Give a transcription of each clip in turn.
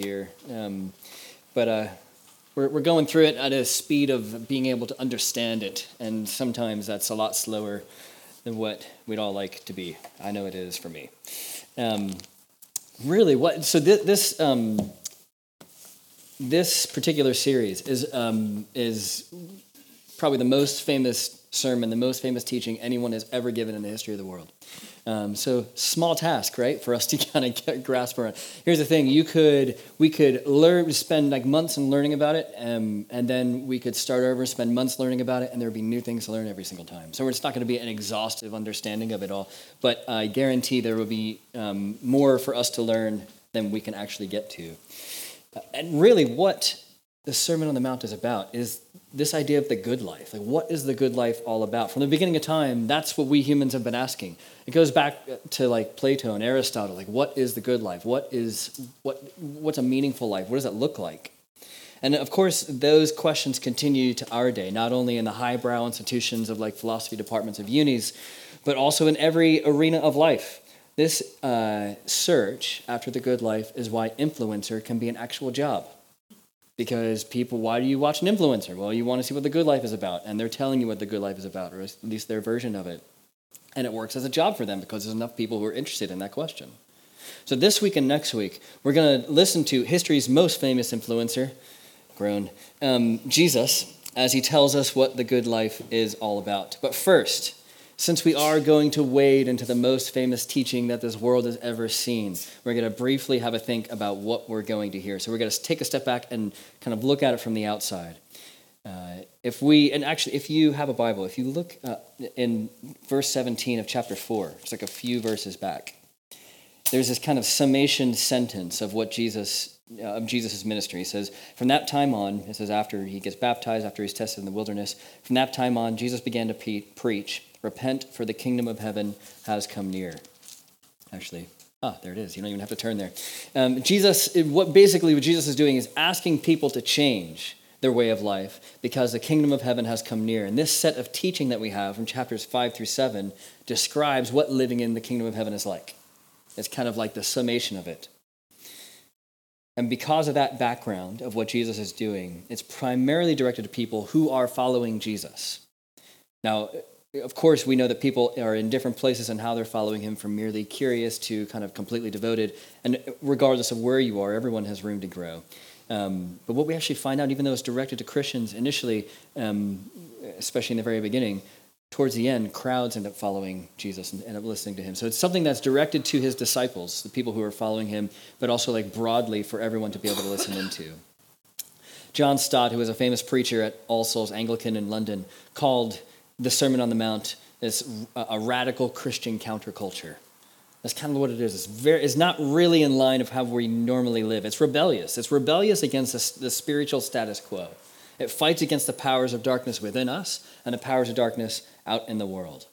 year. Um, but uh, we're, we're going through it at a speed of being able to understand it, and sometimes that's a lot slower than what we'd all like to be. I know it is for me. Um, really, what? So this this, um, this particular series is um, is probably the most famous sermon, the most famous teaching anyone has ever given in the history of the world. Um, so small task, right, for us to kind of get grasp around. Here's the thing: you could, we could learn, spend like months in learning about it, um, and then we could start over, spend months learning about it, and there would be new things to learn every single time. So it's not going to be an exhaustive understanding of it all, but I guarantee there will be um, more for us to learn than we can actually get to. And really, what the Sermon on the Mount is about is this idea of the good life. Like, what is the good life all about? From the beginning of time, that's what we humans have been asking. It goes back to like Plato and Aristotle. Like, what is the good life? What is what? What's a meaningful life? What does it look like? And of course, those questions continue to our day, not only in the highbrow institutions of like philosophy departments of unis, but also in every arena of life. This uh, search after the good life is why influencer can be an actual job because people why do you watch an influencer? Well you want to see what the good life is about and they're telling you what the good life is about or at least their version of it. And it works as a job for them because there's enough people who are interested in that question. So this week and next week we're going to listen to history's most famous influencer grown um, jesus as he tells us what the good life is all about. But first since we are going to wade into the most famous teaching that this world has ever seen, we're going to briefly have a think about what we're going to hear. So we're going to take a step back and kind of look at it from the outside. Uh, if we, and actually, if you have a Bible, if you look uh, in verse 17 of chapter 4, it's like a few verses back, there's this kind of summation sentence of what Jesus uh, of Jesus' ministry. He says, From that time on, it says, after he gets baptized, after he's tested in the wilderness, from that time on, Jesus began to pe- preach Repent, for the kingdom of heaven has come near. Actually, ah, there it is. You don't even have to turn there. Um, Jesus, what basically what Jesus is doing is asking people to change their way of life because the kingdom of heaven has come near. And this set of teaching that we have from chapters 5 through 7 describes what living in the kingdom of heaven is like. It's kind of like the summation of it. And because of that background of what Jesus is doing, it's primarily directed to people who are following Jesus. Now, of course, we know that people are in different places and how they're following him from merely curious to kind of completely devoted. And regardless of where you are, everyone has room to grow. Um, but what we actually find out, even though it's directed to Christians initially, um, especially in the very beginning, towards the end, crowds end up following Jesus and end up listening to him. So it's something that's directed to his disciples, the people who are following him, but also like broadly for everyone to be able to listen into. John Stott, who was a famous preacher at All Souls Anglican in London, called the Sermon on the Mount is a radical Christian counterculture. That's kind of what it is. It's, very, it's not really in line of how we normally live. It's rebellious. It's rebellious against the, spiritual status quo. It fights against the powers of darkness within us and the powers of darkness out in the world.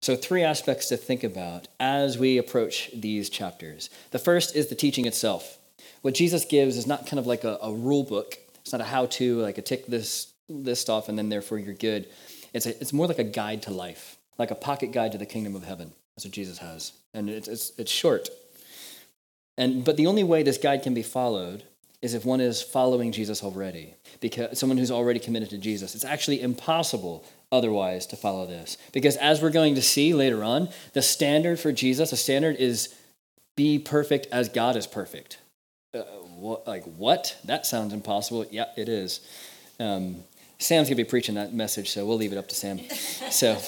So, three aspects to think about as we approach these chapters. The first is the teaching itself. What Jesus gives is not kind of like a, a rule book, it's not a how to, like a tick this list off and then therefore you're good. It's, a, it's more like a guide to life, like a pocket guide to the kingdom of heaven. That's what Jesus has. And it's, it's, it's short. And, but the only way this guide can be followed is if one is following Jesus already, because someone who's already committed to Jesus. It's actually impossible otherwise to follow this. Because as we're going to see later on, the standard for Jesus, the standard is be perfect as God is perfect. Uh, what, like, what? That sounds impossible. Yeah, it is. Um, Sam's going to be preaching that message, so we'll leave it up to Sam. So,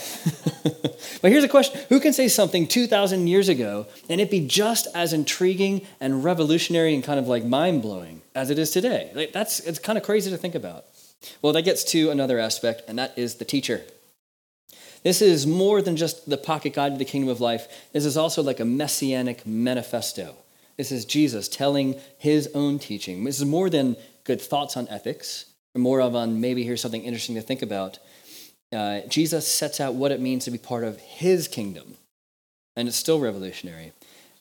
but here's a question Who can say something 2,000 years ago and it be just as intriguing and revolutionary and kind of like mind blowing as it is today? Like, that's, it's kind of crazy to think about. Well, that gets to another aspect, and that is the teacher. This is more than just the pocket guide to the kingdom of life. This is also like a messianic manifesto. This is Jesus telling his own teaching. This is more than good thoughts on ethics more of on maybe here's something interesting to think about. Uh, Jesus sets out what it means to be part of his kingdom, and it's still revolutionary.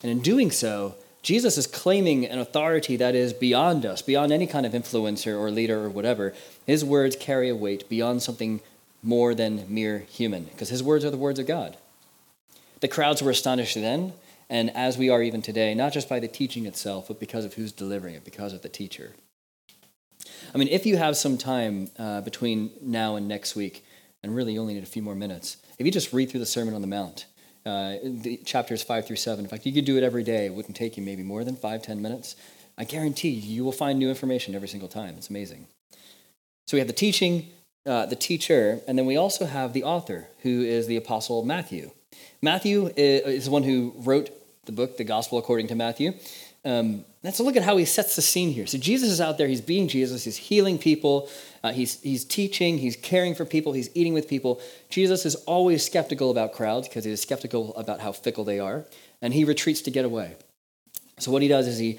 And in doing so, Jesus is claiming an authority that is beyond us, beyond any kind of influencer or leader or whatever. His words carry a weight beyond something more than mere human, because his words are the words of God. The crowds were astonished then, and as we are even today, not just by the teaching itself, but because of who's delivering it, because of the teacher. I mean, if you have some time uh, between now and next week, and really you only need a few more minutes, if you just read through the Sermon on the Mount, uh, the chapters five through seven, in fact, you could do it every day. It wouldn't take you maybe more than five, ten minutes. I guarantee you will find new information every single time. It's amazing. So we have the teaching, uh, the teacher, and then we also have the author, who is the Apostle Matthew. Matthew is the one who wrote the book, the Gospel according to Matthew. Um, let's look at how he sets the scene here. So Jesus is out there, he's being Jesus, he's healing people, uh, he's, he's teaching, he's caring for people, he's eating with people. Jesus is always skeptical about crowds because he is skeptical about how fickle they are, and he retreats to get away. So what he does is he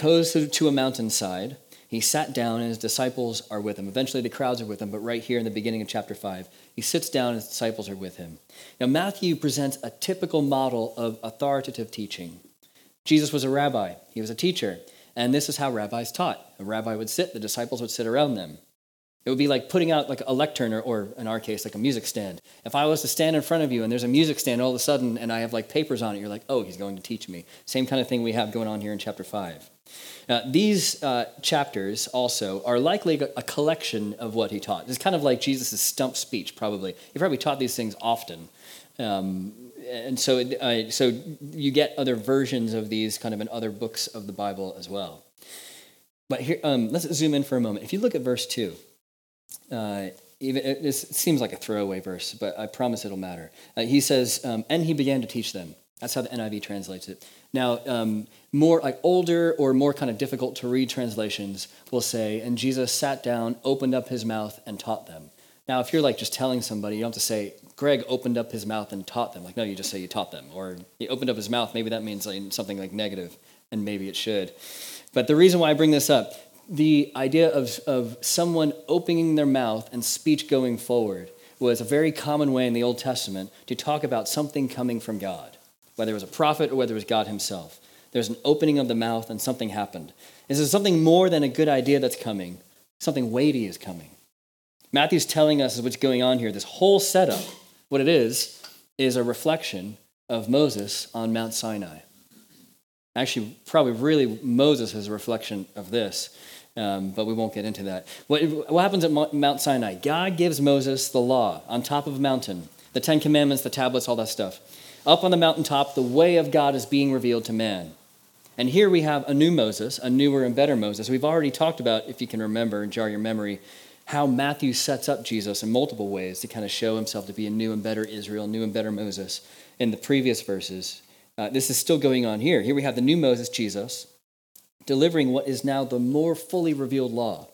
goes to a mountainside, he sat down and his disciples are with him. Eventually the crowds are with him, but right here in the beginning of chapter 5, he sits down and his disciples are with him. Now Matthew presents a typical model of authoritative teaching. Jesus was a rabbi, he was a teacher, and this is how rabbis taught. A rabbi would sit, the disciples would sit around them. It would be like putting out like a lectern or, or, in our case, like a music stand. If I was to stand in front of you and there's a music stand all of a sudden and I have like papers on it, you're like, oh, he's going to teach me. Same kind of thing we have going on here in chapter 5. Now, these uh, chapters also are likely a collection of what he taught. It's kind of like Jesus' stump speech, probably. He probably taught these things often. Um, and so, uh, so you get other versions of these kind of in other books of the Bible as well. But here, um, let's zoom in for a moment. If you look at verse 2, uh, even it, it, seems like a throwaway verse, but I promise it'll matter. Uh, he says, um, and he began to teach them. That's how the NIV translates it. Now, um, more like older or more kind of difficult to read translations will say, and Jesus sat down, opened up his mouth, and taught them. Now, if you're like just telling somebody, you don't have to say, Greg opened up his mouth and taught them. Like, no, you just say you taught them. Or he opened up his mouth, maybe that means like something like negative, and maybe it should. But the reason why I bring this up, the idea of, of someone opening their mouth and speech going forward was a very common way in the Old Testament to talk about something coming from God, whether it was a prophet or whether it was God himself. There's an opening of the mouth and something happened. This is something more than a good idea that's coming, something weighty is coming. Matthew's telling us what's going on here. This whole setup, what it is, is a reflection of Moses on Mount Sinai. Actually, probably really Moses is a reflection of this, um, but we won't get into that. What, what happens at Mount Sinai? God gives Moses the law on top of a mountain, the Ten Commandments, the tablets, all that stuff. Up on the mountaintop, the way of God is being revealed to man. And here we have a new Moses, a newer and better Moses. We've already talked about, if you can remember and jar your memory, how Matthew sets up Jesus in multiple ways to kind of show himself to be a new and better Israel, new and better Moses in the previous verses. Uh, this is still going on here. Here we have the new Moses, Jesus, delivering what is now the more fully revealed law.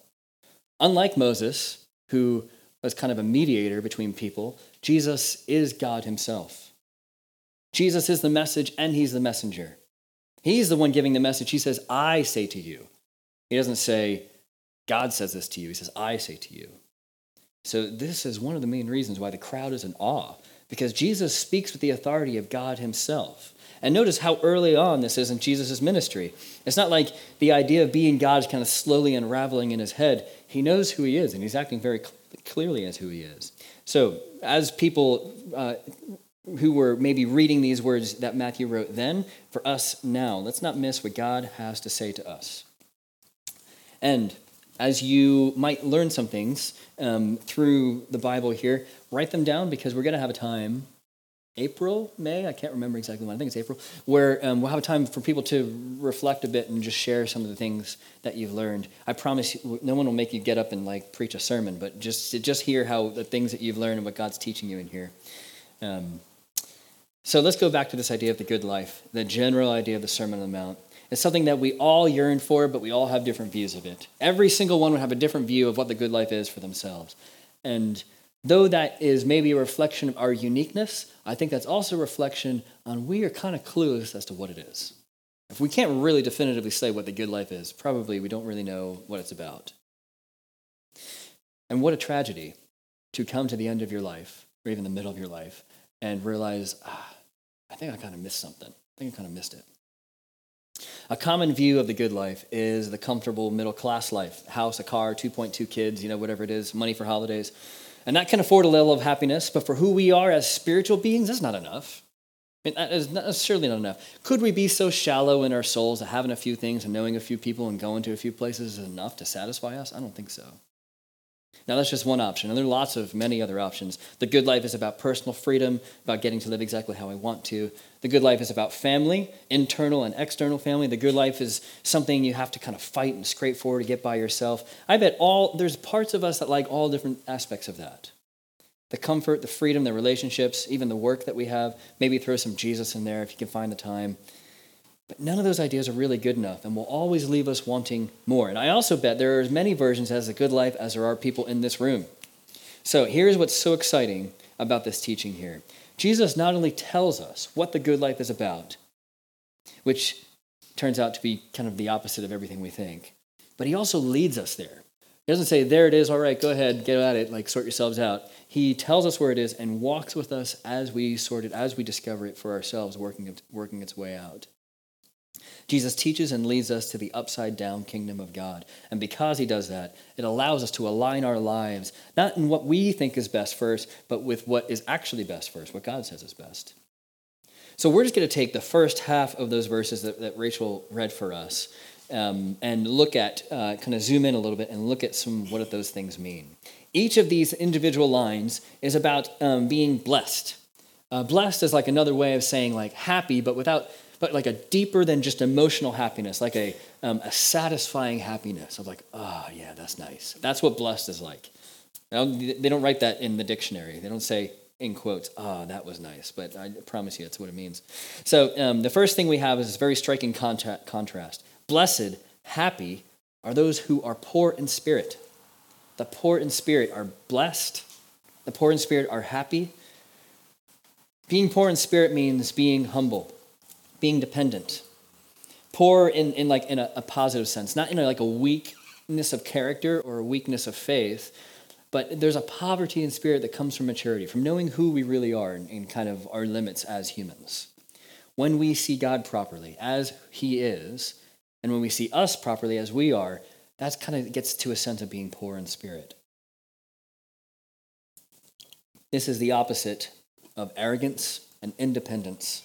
Unlike Moses, who was kind of a mediator between people, Jesus is God himself. Jesus is the message and he's the messenger. He's the one giving the message. He says, I say to you. He doesn't say, God says this to you. He says, I say to you. So, this is one of the main reasons why the crowd is in awe, because Jesus speaks with the authority of God himself. And notice how early on this is in Jesus' ministry. It's not like the idea of being God is kind of slowly unraveling in his head. He knows who he is, and he's acting very clearly as who he is. So, as people uh, who were maybe reading these words that Matthew wrote then, for us now, let's not miss what God has to say to us. And as you might learn some things um, through the Bible here, write them down because we're going to have a time, April, May, I can't remember exactly when, I think it's April, where um, we'll have a time for people to reflect a bit and just share some of the things that you've learned. I promise you, no one will make you get up and like preach a sermon, but just, just hear how the things that you've learned and what God's teaching you in here. Um, so let's go back to this idea of the good life, the general idea of the Sermon on the Mount. It's something that we all yearn for, but we all have different views of it. Every single one would have a different view of what the good life is for themselves. And though that is maybe a reflection of our uniqueness, I think that's also a reflection on we are kind of clueless as to what it is. If we can't really definitively say what the good life is, probably we don't really know what it's about. And what a tragedy to come to the end of your life, or even the middle of your life, and realize, ah, I think I kind of missed something. I think I kind of missed it. A common view of the good life is the comfortable middle class life house, a car, 2.2 kids, you know, whatever it is, money for holidays. And that can afford a level of happiness, but for who we are as spiritual beings, that's not enough. I mean, that is not, not enough. Could we be so shallow in our souls that having a few things and knowing a few people and going to a few places is enough to satisfy us? I don't think so. Now, that's just one option, and there are lots of many other options. The good life is about personal freedom, about getting to live exactly how I want to. The good life is about family, internal and external family. The good life is something you have to kind of fight and scrape for to get by yourself. I bet all there's parts of us that like all different aspects of that. The comfort, the freedom, the relationships, even the work that we have. Maybe throw some Jesus in there if you can find the time. But none of those ideas are really good enough and will always leave us wanting more. And I also bet there are as many versions as a good life as there are people in this room. So here's what's so exciting about this teaching here Jesus not only tells us what the good life is about, which turns out to be kind of the opposite of everything we think, but he also leads us there. He doesn't say, there it is, all right, go ahead, get at it, like sort yourselves out. He tells us where it is and walks with us as we sort it, as we discover it for ourselves, working, working its way out. Jesus teaches and leads us to the upside down kingdom of God. And because he does that, it allows us to align our lives, not in what we think is best first, but with what is actually best first, what God says is best. So we're just going to take the first half of those verses that, that Rachel read for us um, and look at, uh, kind of zoom in a little bit and look at some what those things mean. Each of these individual lines is about um, being blessed. Uh, blessed is like another way of saying like happy, but without but like a deeper than just emotional happiness, like a, um, a satisfying happiness of like, oh, yeah, that's nice. That's what blessed is like. Now, they don't write that in the dictionary. They don't say, in quotes, ah, oh, that was nice, but I promise you that's what it means. So um, the first thing we have is this very striking contra- contrast. Blessed, happy are those who are poor in spirit. The poor in spirit are blessed. The poor in spirit are happy. Being poor in spirit means being humble being dependent. Poor in, in like in a, a positive sense, not in a, like a weakness of character or a weakness of faith, but there's a poverty in spirit that comes from maturity, from knowing who we really are and, and kind of our limits as humans. When we see God properly as He is, and when we see us properly as we are, that kind of gets to a sense of being poor in spirit. This is the opposite of arrogance and independence.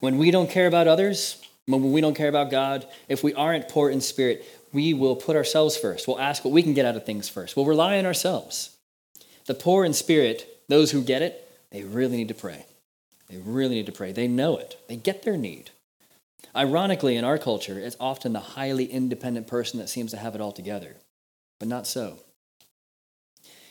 When we don't care about others, when we don't care about God, if we aren't poor in spirit, we will put ourselves first. We'll ask what we can get out of things first. We'll rely on ourselves. The poor in spirit, those who get it, they really need to pray. They really need to pray. They know it, they get their need. Ironically, in our culture, it's often the highly independent person that seems to have it all together, but not so.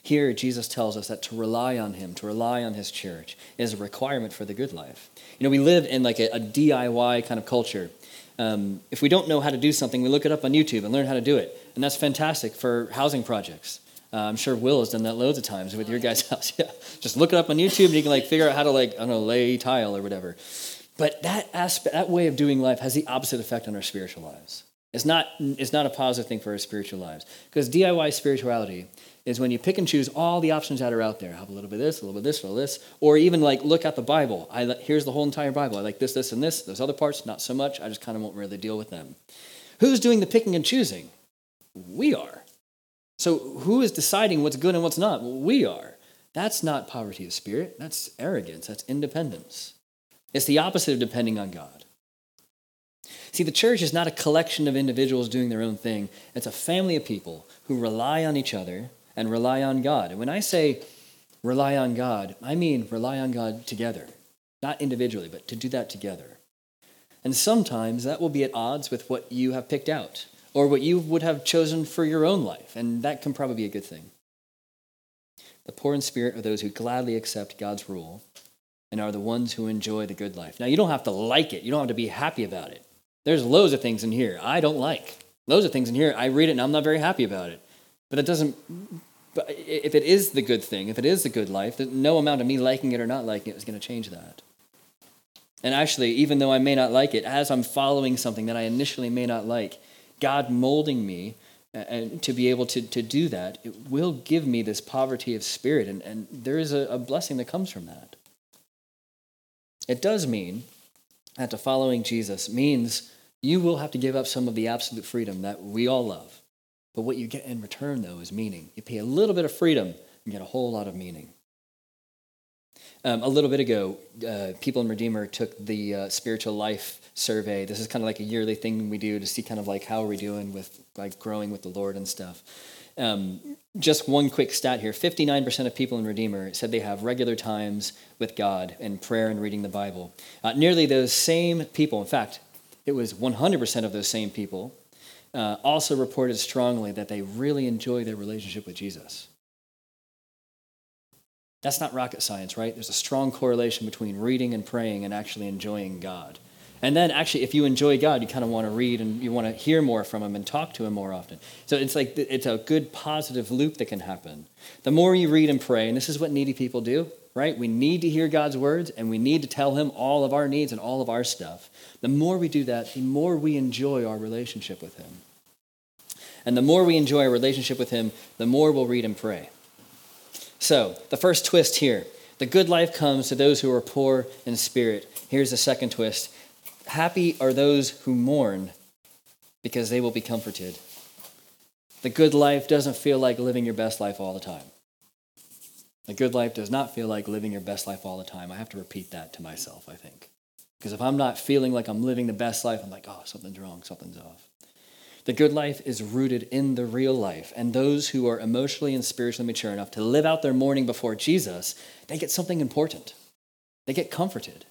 Here, Jesus tells us that to rely on Him, to rely on His church, is a requirement for the good life. You know, we live in like a, a DIY kind of culture. Um, if we don't know how to do something, we look it up on YouTube and learn how to do it. And that's fantastic for housing projects. Uh, I'm sure Will has done that loads of times with your guys' house. Yeah. Just look it up on YouTube and you can like figure out how to like, I don't know, lay tile or whatever. But that aspect, that way of doing life has the opposite effect on our spiritual lives. It's not, it's not a positive thing for our spiritual lives. Because DIY spirituality is when you pick and choose all the options that are out there. Have a little bit of this, a little bit of this, a little this, or even like look at the Bible. I here's the whole entire Bible. I like this, this, and this. Those other parts, not so much. I just kind of won't really deal with them. Who's doing the picking and choosing? We are. So who is deciding what's good and what's not? we are. That's not poverty of spirit. That's arrogance. That's independence. It's the opposite of depending on God. See, the church is not a collection of individuals doing their own thing, it's a family of people who rely on each other and rely on God. And when I say rely on God, I mean rely on God together, not individually, but to do that together. And sometimes that will be at odds with what you have picked out or what you would have chosen for your own life, and that can probably be a good thing. The poor in spirit are those who gladly accept God's rule and are the ones who enjoy the good life. Now, you don't have to like it, you don't have to be happy about it. There's loads of things in here I don't like. Loads of things in here I read it and I'm not very happy about it. But it doesn't. But if it is the good thing, if it is the good life, no amount of me liking it or not liking it is going to change that. And actually, even though I may not like it, as I'm following something that I initially may not like, God molding me and to be able to, to do that, it will give me this poverty of spirit. And, and there is a, a blessing that comes from that. It does mean that to following Jesus means you will have to give up some of the absolute freedom that we all love. But what you get in return, though, is meaning. You pay a little bit of freedom and get a whole lot of meaning. Um, a little bit ago, uh, People in Redeemer took the uh, spiritual life survey. This is kind of like a yearly thing we do to see kind of like how are we doing with like growing with the Lord and stuff. Um, just one quick stat here 59% of people in Redeemer said they have regular times with God in prayer and reading the Bible. Uh, nearly those same people, in fact, it was 100% of those same people, uh, also reported strongly that they really enjoy their relationship with Jesus. That's not rocket science, right? There's a strong correlation between reading and praying and actually enjoying God. And then, actually, if you enjoy God, you kind of want to read and you want to hear more from Him and talk to Him more often. So it's like it's a good positive loop that can happen. The more you read and pray, and this is what needy people do, right? We need to hear God's words and we need to tell Him all of our needs and all of our stuff. The more we do that, the more we enjoy our relationship with Him. And the more we enjoy our relationship with Him, the more we'll read and pray. So, the first twist here the good life comes to those who are poor in spirit. Here's the second twist Happy are those who mourn because they will be comforted. The good life doesn't feel like living your best life all the time. The good life does not feel like living your best life all the time. I have to repeat that to myself, I think. Because if I'm not feeling like I'm living the best life, I'm like, oh, something's wrong, something's off. The good life is rooted in the real life, and those who are emotionally and spiritually mature enough to live out their mourning before Jesus, they get something important. They get comforted.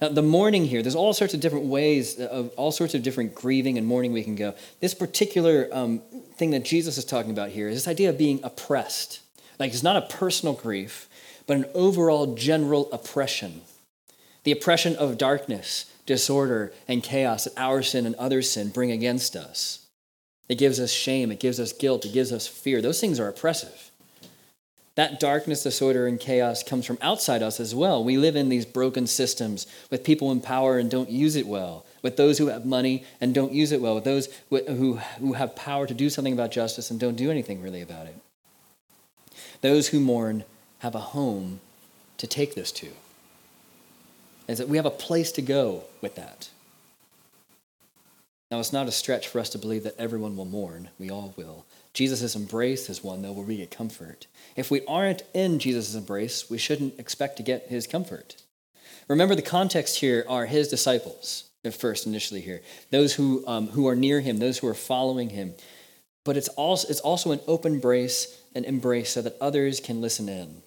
Now, the mourning here, there's all sorts of different ways, of all sorts of different grieving and mourning we can go. This particular um, thing that Jesus is talking about here is this idea of being oppressed. Like it's not a personal grief, but an overall general oppression. The oppression of darkness, disorder, and chaos that our sin and other sin bring against us. It gives us shame, it gives us guilt, it gives us fear. Those things are oppressive that darkness, disorder, and chaos comes from outside us as well. We live in these broken systems with people in power and don't use it well, with those who have money and don't use it well, with those who, who have power to do something about justice and don't do anything really about it. Those who mourn have a home to take this to. Is that we have a place to go with that. Now, it's not a stretch for us to believe that everyone will mourn. We all will. Jesus' embrace is one, though, where we get comfort. If we aren't in Jesus' embrace, we shouldn't expect to get his comfort. Remember, the context here are his disciples, at first, initially here, those who, um, who are near him, those who are following him. But it's also, it's also an open embrace, an embrace so that others can listen in.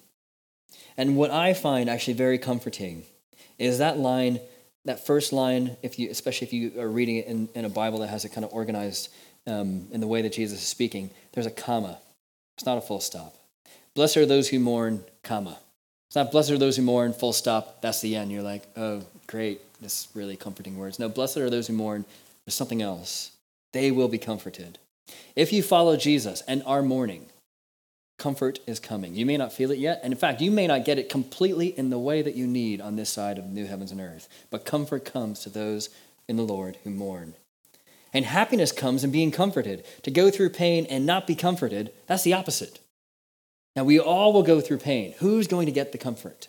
And what I find actually very comforting is that line, that first line, if you, especially if you are reading it in, in a Bible that has it kind of organized um, in the way that Jesus is speaking, there's a comma. It's not a full stop. Blessed are those who mourn, comma. It's not blessed are those who mourn, full stop. That's the end. You're like, oh, great. This really comforting words. No, blessed are those who mourn. There's something else. They will be comforted. If you follow Jesus and are mourning, comfort is coming. You may not feel it yet. And in fact, you may not get it completely in the way that you need on this side of new heavens and earth. But comfort comes to those in the Lord who mourn. And happiness comes in being comforted. To go through pain and not be comforted, that's the opposite. Now, we all will go through pain. Who's going to get the comfort?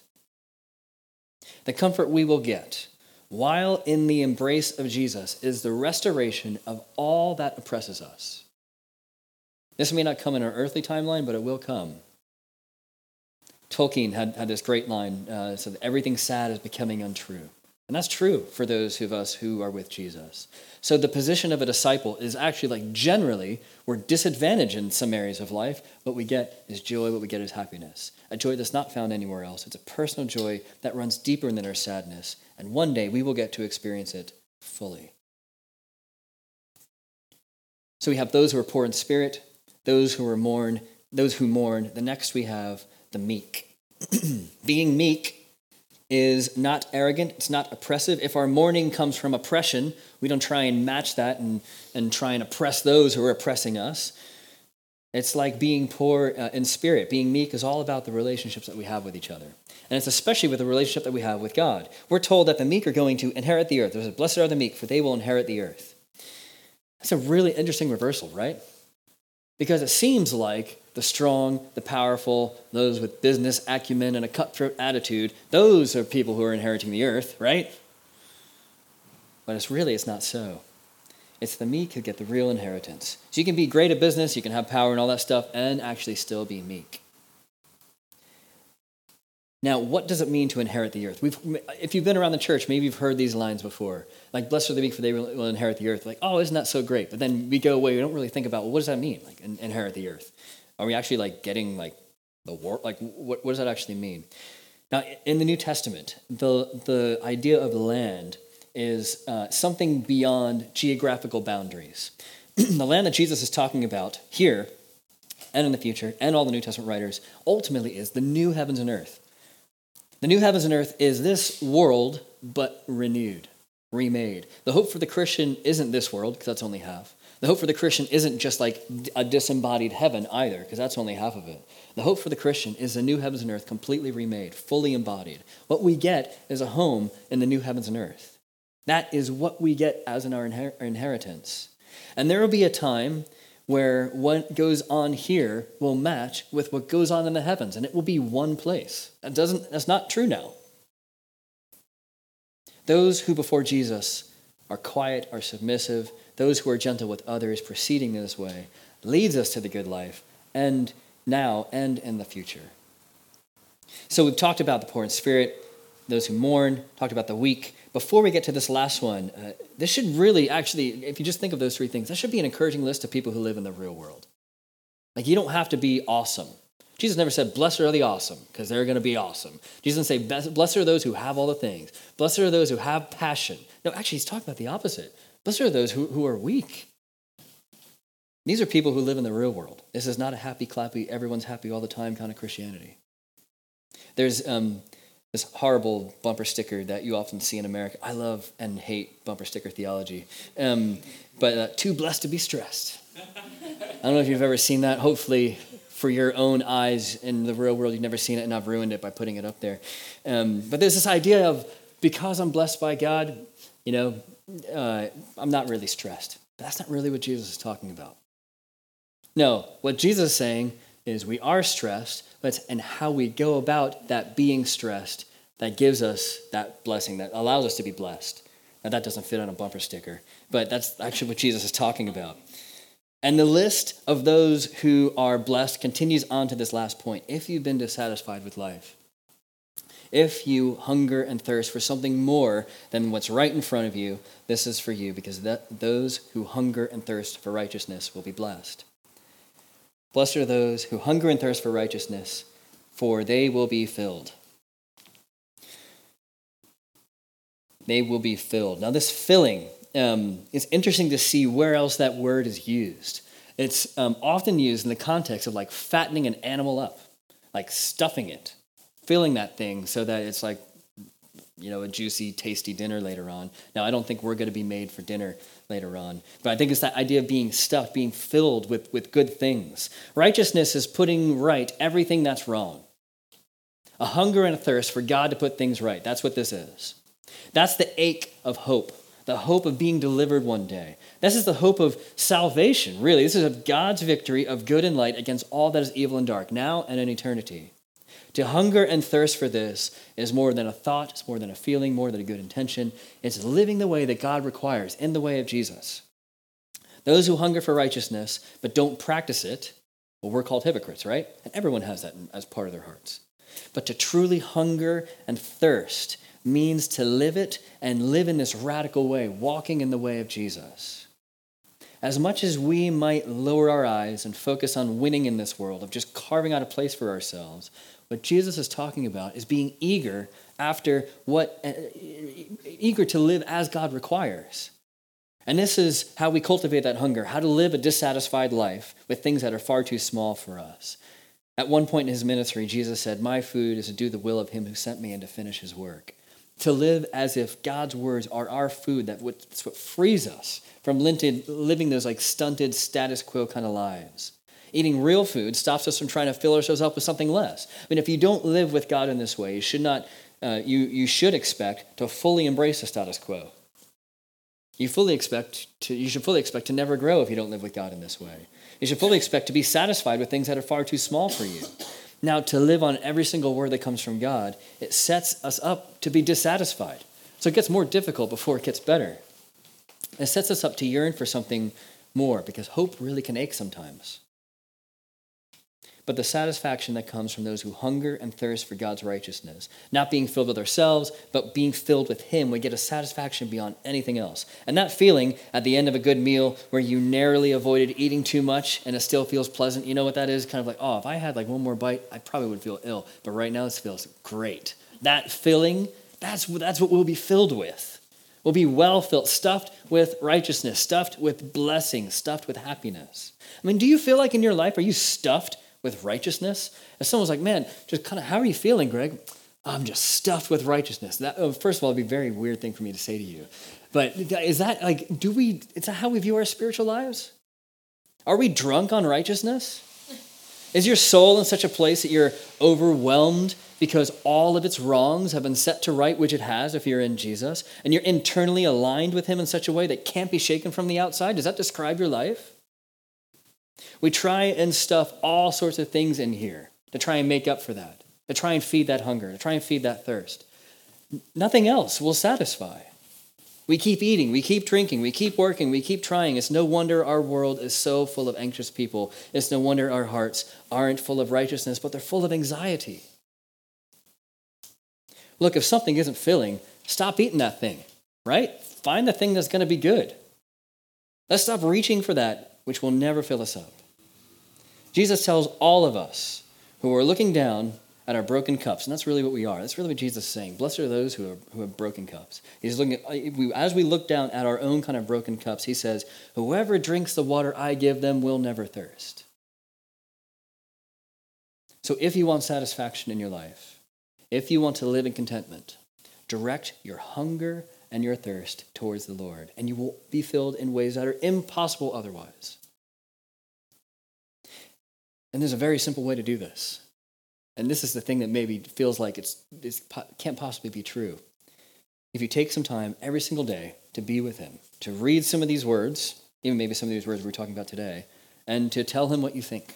The comfort we will get while in the embrace of Jesus is the restoration of all that oppresses us. This may not come in our earthly timeline, but it will come. Tolkien had, had this great line uh, said, Everything sad is becoming untrue. And that's true for those of us who are with Jesus. So the position of a disciple is actually like generally we're disadvantaged in some areas of life. What we get is joy, what we get is happiness. A joy that's not found anywhere else. It's a personal joy that runs deeper than our sadness. And one day we will get to experience it fully. So we have those who are poor in spirit, those who are mourn, those who mourn. The next we have the meek. Being meek is not arrogant, it's not oppressive. If our mourning comes from oppression, we don't try and match that and, and try and oppress those who are oppressing us. It's like being poor uh, in spirit. Being meek is all about the relationships that we have with each other. And it's especially with the relationship that we have with God. We're told that the meek are going to inherit the earth. There's a blessed are the meek, for they will inherit the earth. That's a really interesting reversal, right? Because it seems like the strong, the powerful, those with business acumen and a cutthroat attitude, those are people who are inheriting the earth, right? But it's really, it's not so. It's the meek who get the real inheritance. So you can be great at business, you can have power and all that stuff, and actually still be meek. Now, what does it mean to inherit the earth? We've, if you've been around the church, maybe you've heard these lines before. Like, blessed are the meek, for they will inherit the earth. Like, oh, isn't that so great? But then we go away, we don't really think about, well, what does that mean, like, inherit the earth? Are we actually, like, getting, like, the war? Like, what, what does that actually mean? Now, in the New Testament, the, the idea of land is uh, something beyond geographical boundaries. the land that Jesus is talking about here and in the future, and all the New Testament writers, ultimately is the new heavens and earth. The new heavens and earth is this world, but renewed, remade. The hope for the Christian isn't this world, because that's only half. The hope for the Christian isn't just like a disembodied heaven either, because that's only half of it. The hope for the Christian is the new heavens and earth completely remade, fully embodied. What we get is a home in the new heavens and earth. That is what we get as in our inheritance. And there will be a time where what goes on here will match with what goes on in the heavens, and it will be one place. That doesn't, that's not true now. Those who before Jesus are quiet, are submissive, those who are gentle with others, proceeding in this way, leads us to the good life, and now and in the future. So we've talked about the poor in spirit, those who mourn, talked about the weak. Before we get to this last one, uh, this should really actually, if you just think of those three things, that should be an encouraging list of people who live in the real world. Like, you don't have to be awesome. Jesus never said, Blessed are the awesome, because they're going to be awesome. Jesus didn't say, Blessed are those who have all the things. Blessed are those who have passion. No, actually, he's talking about the opposite. Blessed are those who, who are weak. These are people who live in the real world. This is not a happy, clappy, everyone's happy all the time kind of Christianity. There's um, this horrible bumper sticker that you often see in America. I love and hate bumper sticker theology, um, but uh, too blessed to be stressed. I don't know if you've ever seen that. Hopefully, for your own eyes in the real world, you've never seen it, and I've ruined it by putting it up there. Um, but there's this idea of because I'm blessed by God, you know, uh, I'm not really stressed. But that's not really what Jesus is talking about. No, what Jesus is saying is we are stressed, but and how we go about that being stressed that gives us that blessing, that allows us to be blessed. Now, that doesn't fit on a bumper sticker, but that's actually what Jesus is talking about. And the list of those who are blessed continues on to this last point. If you've been dissatisfied with life, if you hunger and thirst for something more than what's right in front of you, this is for you because that, those who hunger and thirst for righteousness will be blessed. Blessed are those who hunger and thirst for righteousness, for they will be filled. They will be filled. Now, this filling um, is interesting to see where else that word is used. It's um, often used in the context of like fattening an animal up, like stuffing it, filling that thing so that it's like, you know, a juicy, tasty dinner later on. Now, I don't think we're going to be made for dinner later on. But I think it's that idea of being stuffed, being filled with, with good things. Righteousness is putting right everything that's wrong. A hunger and a thirst for God to put things right. That's what this is. That's the ache of hope, the hope of being delivered one day. This is the hope of salvation, really. This is of God's victory of good and light against all that is evil and dark, now and in eternity. To hunger and thirst for this is more than a thought, it's more than a feeling, more than a good intention. It's living the way that God requires in the way of Jesus. Those who hunger for righteousness but don't practice it, well, we're called hypocrites, right? And everyone has that as part of their hearts. But to truly hunger and thirst means to live it and live in this radical way, walking in the way of Jesus. As much as we might lower our eyes and focus on winning in this world, of just carving out a place for ourselves, what Jesus is talking about is being eager after what, uh, eager to live as God requires. And this is how we cultivate that hunger, how to live a dissatisfied life with things that are far too small for us. At one point in his ministry, Jesus said, My food is to do the will of him who sent me and to finish his work. To live as if God's words are our food, that's what frees us from living those like stunted status quo kind of lives. Eating real food stops us from trying to fill ourselves up with something less. I mean, if you don't live with God in this way, you should not. Uh, you, you should expect to fully embrace the status quo. You fully expect to, you should fully expect to never grow if you don't live with God in this way. You should fully expect to be satisfied with things that are far too small for you. Now, to live on every single word that comes from God, it sets us up to be dissatisfied. So it gets more difficult before it gets better. It sets us up to yearn for something more because hope really can ache sometimes. But the satisfaction that comes from those who hunger and thirst for God's righteousness. Not being filled with ourselves, but being filled with Him. We get a satisfaction beyond anything else. And that feeling at the end of a good meal where you narrowly avoided eating too much and it still feels pleasant, you know what that is? Kind of like, oh, if I had like one more bite, I probably would feel ill. But right now, this feels great. That filling, that's, that's what we'll be filled with. We'll be well filled, stuffed with righteousness, stuffed with blessing, stuffed with happiness. I mean, do you feel like in your life, are you stuffed with righteousness? If someone's like, man, just kind of, how are you feeling, Greg? I'm just stuffed with righteousness. That, oh, first of all, it'd be a very weird thing for me to say to you. But is that like, do we, is that how we view our spiritual lives? Are we drunk on righteousness? Is your soul in such a place that you're overwhelmed because all of its wrongs have been set to right, which it has if you're in Jesus, and you're internally aligned with Him in such a way that can't be shaken from the outside? Does that describe your life? We try and stuff all sorts of things in here to try and make up for that, to try and feed that hunger, to try and feed that thirst. Nothing else will satisfy. We keep eating, we keep drinking, we keep working, we keep trying. It's no wonder our world is so full of anxious people. It's no wonder our hearts aren't full of righteousness, but they're full of anxiety. Look, if something isn't filling, stop eating that thing, right? Find the thing that's going to be good. Let's stop reaching for that which will never fill us up. Jesus tells all of us who are looking down at our broken cups, and that's really what we are. That's really what Jesus is saying. Blessed are those who, are, who have broken cups. He's looking at, we, as we look down at our own kind of broken cups, he says, Whoever drinks the water I give them will never thirst. So if you want satisfaction in your life, if you want to live in contentment, direct your hunger and your thirst towards the Lord, and you will be filled in ways that are impossible otherwise. And there's a very simple way to do this. And this is the thing that maybe feels like it's, it can't possibly be true. If you take some time every single day to be with Him, to read some of these words, even maybe some of these words we're talking about today, and to tell Him what you think.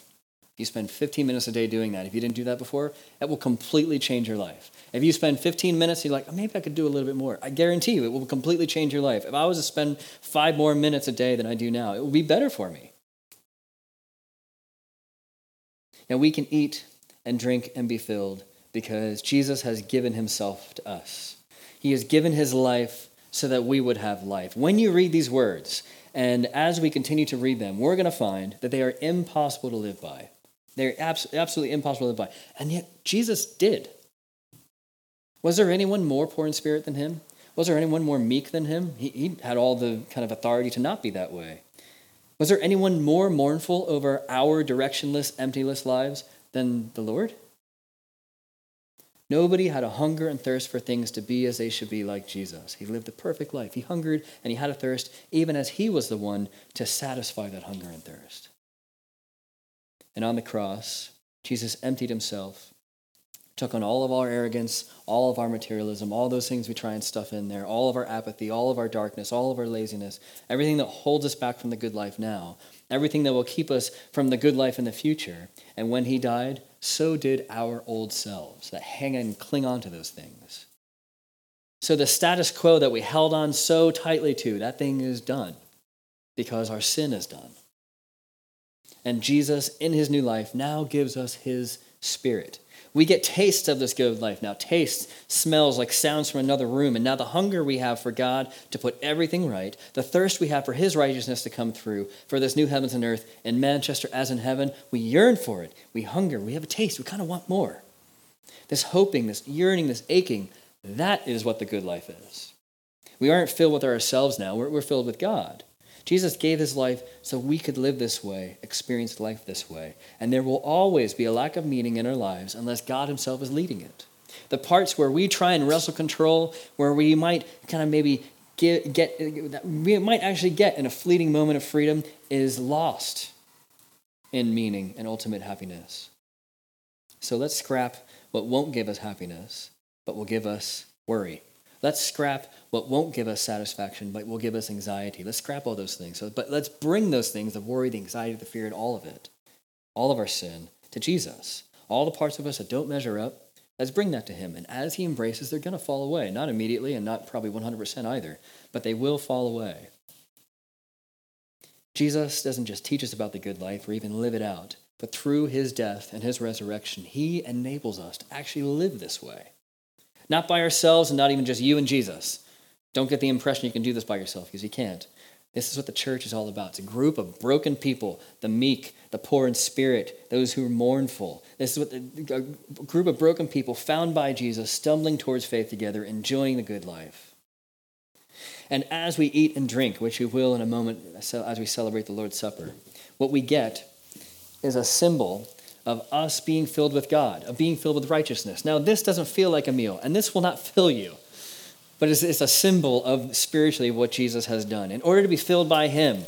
You spend 15 minutes a day doing that. If you didn't do that before, that will completely change your life. If you spend 15 minutes, you're like, oh, maybe I could do a little bit more. I guarantee you, it will completely change your life. If I was to spend five more minutes a day than I do now, it will be better for me. Now, we can eat and drink and be filled because Jesus has given himself to us. He has given his life so that we would have life. When you read these words, and as we continue to read them, we're going to find that they are impossible to live by. They're abs- absolutely impossible to by. And yet, Jesus did. Was there anyone more poor in spirit than him? Was there anyone more meek than him? He, he had all the kind of authority to not be that way. Was there anyone more mournful over our directionless, emptyless lives than the Lord? Nobody had a hunger and thirst for things to be as they should be like Jesus. He lived a perfect life. He hungered and he had a thirst, even as he was the one to satisfy that hunger and thirst. And on the cross, Jesus emptied himself took on all of our arrogance, all of our materialism, all those things we try and stuff in there, all of our apathy, all of our darkness, all of our laziness, everything that holds us back from the good life now, everything that will keep us from the good life in the future. And when he died, so did our old selves that hang and cling on to those things. So the status quo that we held on so tightly to, that thing is done because our sin is done. And Jesus, in his new life, now gives us his spirit we get tastes of this good life now. Taste smells like sounds from another room. And now the hunger we have for God to put everything right, the thirst we have for His righteousness to come through, for this new heavens and earth in Manchester as in heaven, we yearn for it. We hunger. We have a taste. We kind of want more. This hoping, this yearning, this aching, that is what the good life is. We aren't filled with ourselves now, we're, we're filled with God. Jesus gave his life so we could live this way, experience life this way. And there will always be a lack of meaning in our lives unless God himself is leading it. The parts where we try and wrestle control, where we might kind of maybe get, get we might actually get in a fleeting moment of freedom, is lost in meaning and ultimate happiness. So let's scrap what won't give us happiness, but will give us worry. Let's scrap what won't give us satisfaction, but will give us anxiety. Let's scrap all those things. So, but let's bring those things the worry, the anxiety, the fear, and all of it, all of our sin, to Jesus. All the parts of us that don't measure up, let's bring that to Him. And as He embraces, they're going to fall away. Not immediately and not probably 100% either, but they will fall away. Jesus doesn't just teach us about the good life or even live it out, But through his death and his resurrection, he enables us to actually live this way. Not by ourselves and not even just you and Jesus. Don't get the impression you can do this by yourself because you can't. This is what the church is all about. It's a group of broken people, the meek, the poor in spirit, those who are mournful. This is what the, a group of broken people found by Jesus, stumbling towards faith together, enjoying the good life. And as we eat and drink, which we will in a moment as we celebrate the Lord's Supper, what we get is a symbol of us being filled with God, of being filled with righteousness. Now, this doesn't feel like a meal, and this will not fill you, but it's, it's a symbol of spiritually what Jesus has done. In order to be filled by Him,